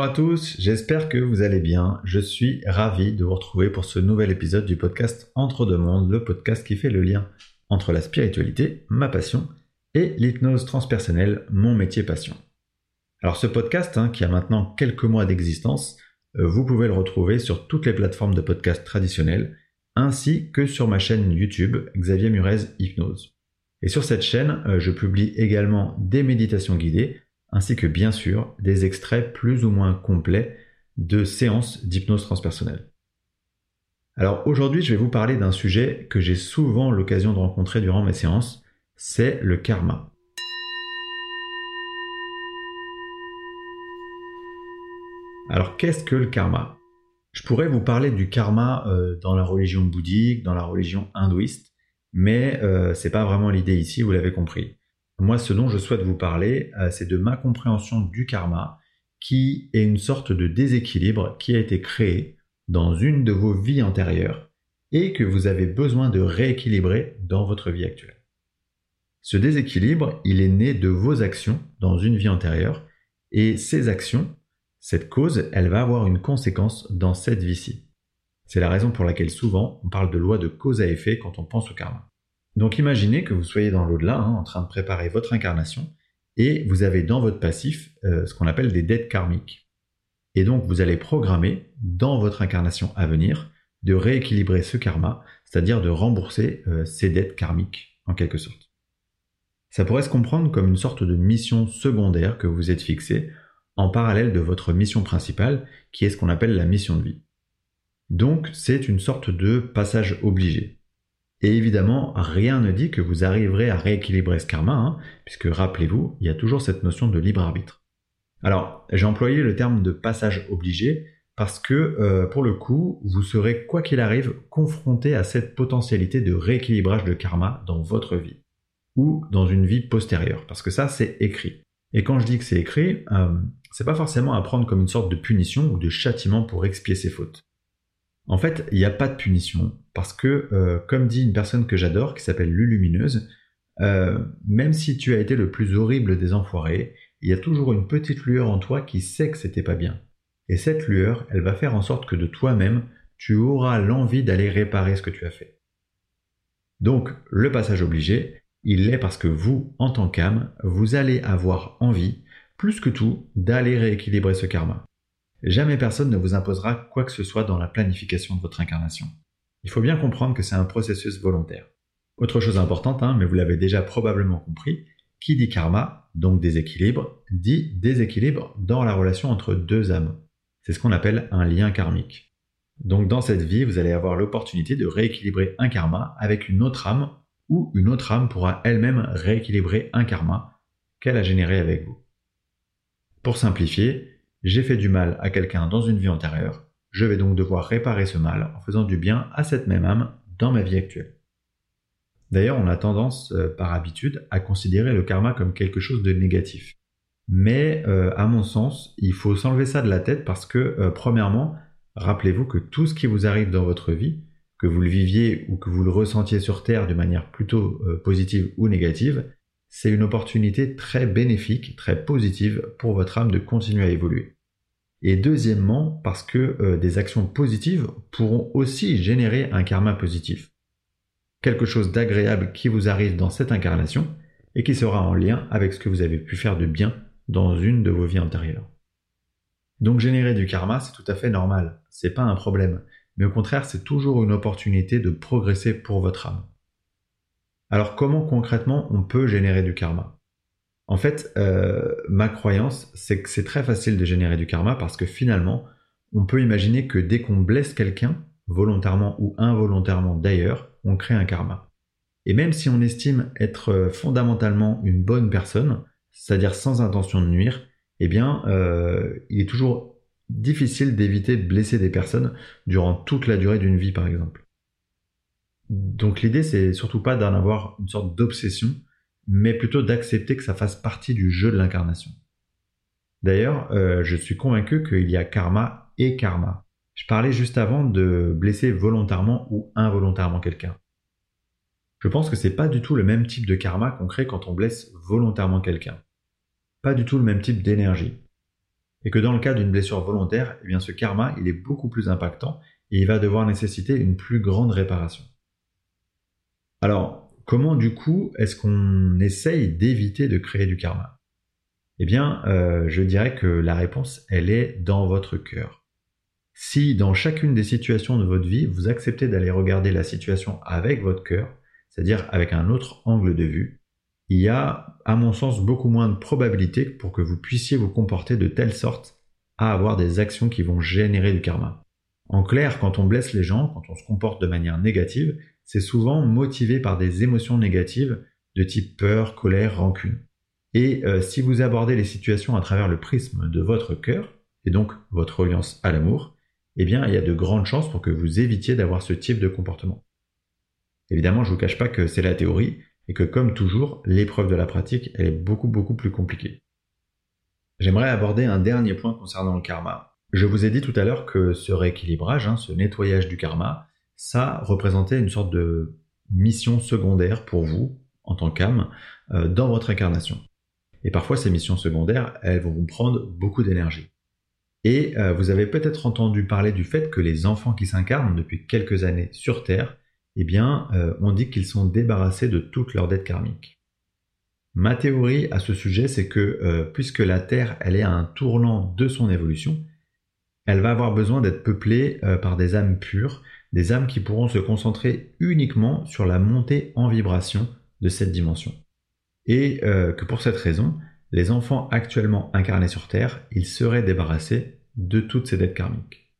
Bonjour à tous, j'espère que vous allez bien. Je suis ravi de vous retrouver pour ce nouvel épisode du podcast Entre deux mondes, le podcast qui fait le lien entre la spiritualité, ma passion, et l'hypnose transpersonnelle, mon métier passion. Alors ce podcast, hein, qui a maintenant quelques mois d'existence, euh, vous pouvez le retrouver sur toutes les plateformes de podcast traditionnelles, ainsi que sur ma chaîne YouTube Xavier Murez Hypnose. Et sur cette chaîne, euh, je publie également des méditations guidées, ainsi que bien sûr des extraits plus ou moins complets de séances d'hypnose transpersonnelle. Alors aujourd'hui, je vais vous parler d'un sujet que j'ai souvent l'occasion de rencontrer durant mes séances, c'est le karma. Alors qu'est-ce que le karma? Je pourrais vous parler du karma euh, dans la religion bouddhique, dans la religion hindouiste, mais euh, c'est pas vraiment l'idée ici, vous l'avez compris. Moi, ce dont je souhaite vous parler, euh, c'est de ma compréhension du karma, qui est une sorte de déséquilibre qui a été créé dans une de vos vies antérieures et que vous avez besoin de rééquilibrer dans votre vie actuelle. Ce déséquilibre, il est né de vos actions dans une vie antérieure et ces actions, cette cause, elle va avoir une conséquence dans cette vie-ci. C'est la raison pour laquelle souvent on parle de loi de cause à effet quand on pense au karma. Donc imaginez que vous soyez dans l'au-delà, hein, en train de préparer votre incarnation, et vous avez dans votre passif euh, ce qu'on appelle des dettes karmiques. Et donc vous allez programmer dans votre incarnation à venir de rééquilibrer ce karma, c'est-à-dire de rembourser euh, ces dettes karmiques en quelque sorte. Ça pourrait se comprendre comme une sorte de mission secondaire que vous êtes fixée en parallèle de votre mission principale, qui est ce qu'on appelle la mission de vie. Donc c'est une sorte de passage obligé. Et évidemment, rien ne dit que vous arriverez à rééquilibrer ce karma, hein, puisque rappelez-vous, il y a toujours cette notion de libre arbitre. Alors, j'ai employé le terme de passage obligé parce que, euh, pour le coup, vous serez, quoi qu'il arrive, confronté à cette potentialité de rééquilibrage de karma dans votre vie, ou dans une vie postérieure, parce que ça, c'est écrit. Et quand je dis que c'est écrit, euh, c'est pas forcément à prendre comme une sorte de punition ou de châtiment pour expier ses fautes. En fait, il n'y a pas de punition, parce que, euh, comme dit une personne que j'adore, qui s'appelle Lulumineuse, euh, même si tu as été le plus horrible des enfoirés, il y a toujours une petite lueur en toi qui sait que c'était pas bien. Et cette lueur, elle va faire en sorte que de toi-même, tu auras l'envie d'aller réparer ce que tu as fait. Donc, le passage obligé, il l'est parce que vous, en tant qu'âme, vous allez avoir envie, plus que tout, d'aller rééquilibrer ce karma. Jamais personne ne vous imposera quoi que ce soit dans la planification de votre incarnation. Il faut bien comprendre que c'est un processus volontaire. Autre chose importante, hein, mais vous l'avez déjà probablement compris, qui dit karma, donc déséquilibre, dit déséquilibre dans la relation entre deux âmes. C'est ce qu'on appelle un lien karmique. Donc dans cette vie, vous allez avoir l'opportunité de rééquilibrer un karma avec une autre âme, ou une autre âme pourra elle-même rééquilibrer un karma qu'elle a généré avec vous. Pour simplifier, j'ai fait du mal à quelqu'un dans une vie antérieure, je vais donc devoir réparer ce mal en faisant du bien à cette même âme dans ma vie actuelle. D'ailleurs, on a tendance, euh, par habitude, à considérer le karma comme quelque chose de négatif. Mais, euh, à mon sens, il faut s'enlever ça de la tête parce que, euh, premièrement, rappelez-vous que tout ce qui vous arrive dans votre vie, que vous le viviez ou que vous le ressentiez sur Terre de manière plutôt positive ou négative, c'est une opportunité très bénéfique, très positive pour votre âme de continuer à évoluer. Et deuxièmement, parce que euh, des actions positives pourront aussi générer un karma positif. Quelque chose d'agréable qui vous arrive dans cette incarnation et qui sera en lien avec ce que vous avez pu faire de bien dans une de vos vies antérieures. Donc générer du karma, c'est tout à fait normal, c'est pas un problème, mais au contraire, c'est toujours une opportunité de progresser pour votre âme. Alors comment concrètement on peut générer du karma? En fait, euh, ma croyance, c'est que c'est très facile de générer du karma parce que finalement, on peut imaginer que dès qu'on blesse quelqu'un, volontairement ou involontairement d'ailleurs, on crée un karma. Et même si on estime être euh, fondamentalement une bonne personne, c'est-à-dire sans intention de nuire, eh bien, euh, il est toujours difficile d'éviter de blesser des personnes durant toute la durée d'une vie, par exemple. Donc l'idée, c'est surtout pas d'en avoir une sorte d'obsession, mais plutôt d'accepter que ça fasse partie du jeu de l'incarnation. D'ailleurs, euh, je suis convaincu qu'il y a karma et karma. Je parlais juste avant de blesser volontairement ou involontairement quelqu'un. Je pense que c'est pas du tout le même type de karma qu'on crée quand on blesse volontairement quelqu'un. Pas du tout le même type d'énergie. et que dans le cas d'une blessure volontaire, eh bien ce karma, il est beaucoup plus impactant et il va devoir nécessiter une plus grande réparation. Alors, comment du coup est-ce qu'on essaye d'éviter de créer du karma? Eh bien, euh, je dirais que la réponse, elle est dans votre cœur. Si dans chacune des situations de votre vie, vous acceptez d'aller regarder la situation avec votre cœur, c'est-à-dire avec un autre angle de vue, il y a, à mon sens, beaucoup moins de probabilités pour que vous puissiez vous comporter de telle sorte à avoir des actions qui vont générer du karma. En clair, quand on blesse les gens, quand on se comporte de manière négative, c'est souvent motivé par des émotions négatives de type peur, colère, rancune. Et euh, si vous abordez les situations à travers le prisme de votre cœur, et donc votre reliance à l'amour, eh bien il y a de grandes chances pour que vous évitiez d'avoir ce type de comportement. Évidemment, je ne vous cache pas que c'est la théorie, et que comme toujours, l'épreuve de la pratique, elle est beaucoup beaucoup plus compliquée. J'aimerais aborder un dernier point concernant le karma. Je vous ai dit tout à l'heure que ce rééquilibrage, hein, ce nettoyage du karma, ça représentait une sorte de mission secondaire pour vous, en tant qu'âme, euh, dans votre incarnation. Et parfois, ces missions secondaires, elles vont vous prendre beaucoup d'énergie. Et euh, vous avez peut-être entendu parler du fait que les enfants qui s'incarnent depuis quelques années sur Terre eh bien, euh, on dit qu'ils sont débarrassés de toutes leurs dettes karmiques. Ma théorie à ce sujet, c'est que puisque la Terre, elle est à un tournant de son évolution, elle va avoir besoin d'être peuplée par des âmes pures, des âmes qui pourront se concentrer uniquement sur la montée en vibration de cette dimension. Et que pour cette raison, les enfants actuellement incarnés sur Terre, ils seraient débarrassés de toutes ces dettes karmiques.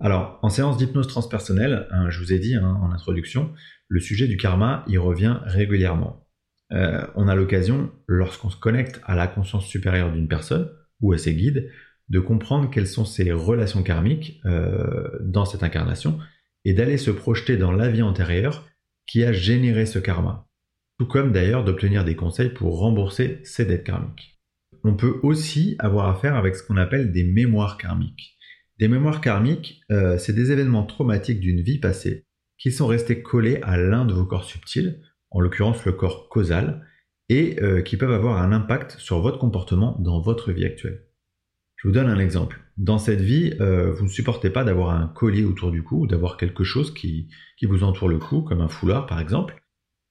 Alors, en séance d'hypnose transpersonnelle, hein, je vous ai dit hein, en introduction, le sujet du karma, il revient régulièrement. Euh, on a l'occasion, lorsqu'on se connecte à la conscience supérieure d'une personne ou à ses guides, de comprendre quelles sont ses relations karmiques euh, dans cette incarnation et d'aller se projeter dans la vie antérieure qui a généré ce karma. Tout comme d'ailleurs d'obtenir des conseils pour rembourser ses dettes karmiques. On peut aussi avoir affaire avec ce qu'on appelle des mémoires karmiques. Des mémoires karmiques, euh, c'est des événements traumatiques d'une vie passée qui sont restés collés à l'un de vos corps subtils, en l'occurrence le corps causal, et euh, qui peuvent avoir un impact sur votre comportement dans votre vie actuelle. Vous donne un exemple. Dans cette vie, euh, vous ne supportez pas d'avoir un collier autour du cou ou d'avoir quelque chose qui, qui, vous entoure le cou, comme un foulard par exemple.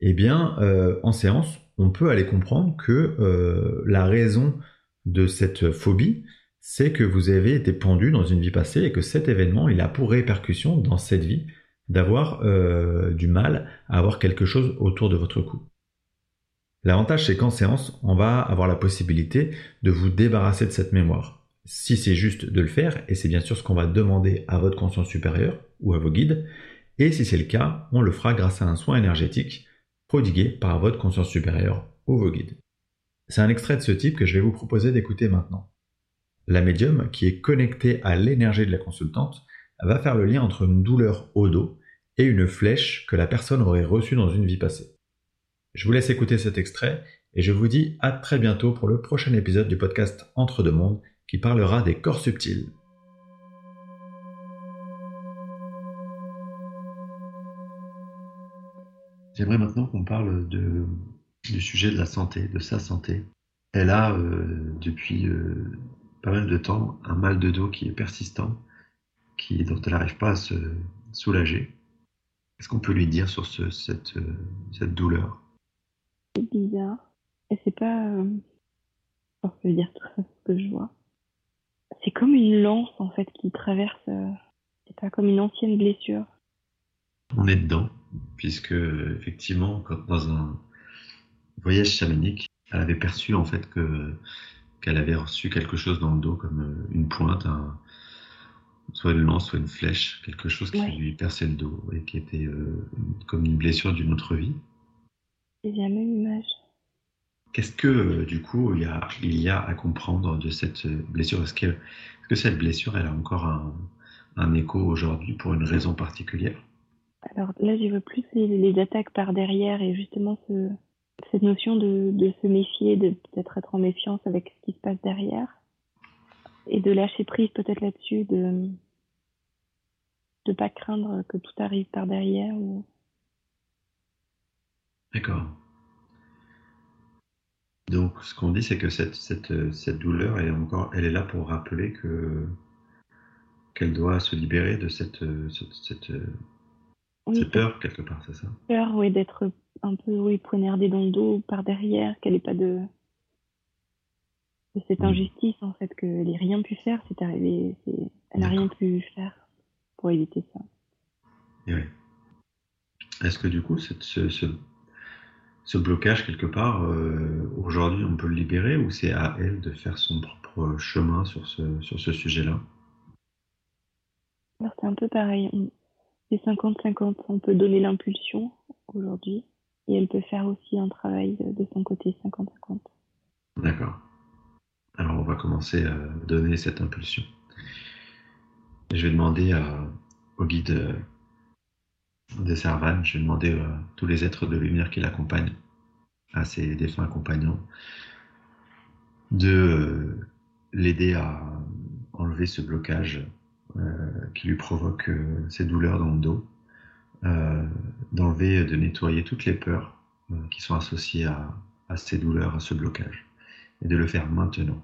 Eh bien, en séance, on peut aller comprendre que la raison de cette phobie, c'est que vous avez été pendu dans une vie passée et que cet événement, il a pour répercussion dans cette vie d'avoir euh, du mal à avoir quelque chose autour de votre cou. L'avantage, c'est qu'en séance, on va avoir la possibilité de vous débarrasser de cette mémoire. Si c'est juste de le faire, et c'est bien sûr ce qu'on va demander à votre conscience supérieure ou à vos guides, et si c'est le cas, on le fera grâce à un soin énergétique prodigué par votre conscience supérieure ou vos guides. C'est un extrait de ce type que je vais vous proposer d'écouter maintenant. La médium, qui est connectée à l'énergie de la consultante, va faire le lien entre une douleur au dos et une flèche que la personne aurait reçue dans une vie passée. Je vous laisse écouter cet extrait et je vous dis à très bientôt pour le prochain épisode du podcast Entre deux mondes qui parlera des corps subtils. J'aimerais maintenant qu'on parle du sujet de la santé, de sa santé. Elle a, euh, depuis euh, pas mal de temps un mal de dos qui est persistant, qui, dont elle n'arrive pas à se soulager. Qu'est-ce qu'on peut lui dire sur ce, cette, euh, cette douleur? C'est bizarre. Et c'est pas. Euh... je veux dire tout ça, ce que je vois. C'est comme une lance en fait qui traverse. Euh, c'est pas comme une ancienne blessure. On est dedans, puisque effectivement, quand dans un voyage chamanique, elle avait perçu en fait que qu'elle avait reçu quelque chose dans le dos, comme euh, une pointe, soit une lance, soit une flèche, quelque chose qui lui perçait le dos et qui était euh, comme une blessure d'une autre vie. C'est la même image. Qu'est-ce que, euh, du coup, il y, a, il y a à comprendre de cette blessure? Est-ce que, que, cette blessure, elle a encore un, un écho aujourd'hui pour une raison particulière? Alors là, je veux plus les, les, attaques par derrière et justement ce, cette notion de, de se méfier, de peut-être être en méfiance avec ce qui se passe derrière, et de lâcher prise peut-être là-dessus, de ne pas craindre que tout arrive par derrière. Ou... D'accord. Donc, ce qu'on dit, c'est que cette, cette, cette douleur, elle est encore, elle est là pour rappeler que qu'elle doit se libérer de cette, Oui, cette peur quelque part, c'est ça? Peur, oui, d'être un peu oui, poignardée dans le dos par derrière, qu'elle n'ait pas de, de cette injustice en fait, qu'elle n'ait rien pu faire, c'est arrivé, elle n'a rien pu faire pour éviter ça. Et oui. Est-ce que du coup, cette- ce, ce, ce blocage quelque part, euh, aujourd'hui, on peut le libérer ou c'est à elle de faire son propre chemin sur ce, sur ce sujet-là? Alors c'est un peu pareil, c'est 50-50, on peut donner l'impulsion aujourd'hui et elle peut faire aussi un travail de, son côté 50-50. D'accord. Alors, on va commencer à donner cette impulsion. Je vais demander à- au guide de Servan, je vais demander à tous les êtres de lumière qui l'accompagnent, à ses défunts compagnons, de euh, l'aider à enlever ce blocage euh, qui lui provoque euh, ces douleurs dans le dos, euh, d'enlever, de nettoyer toutes les peurs euh, qui sont associées à ces douleurs, à ce blocage, et de le faire maintenant.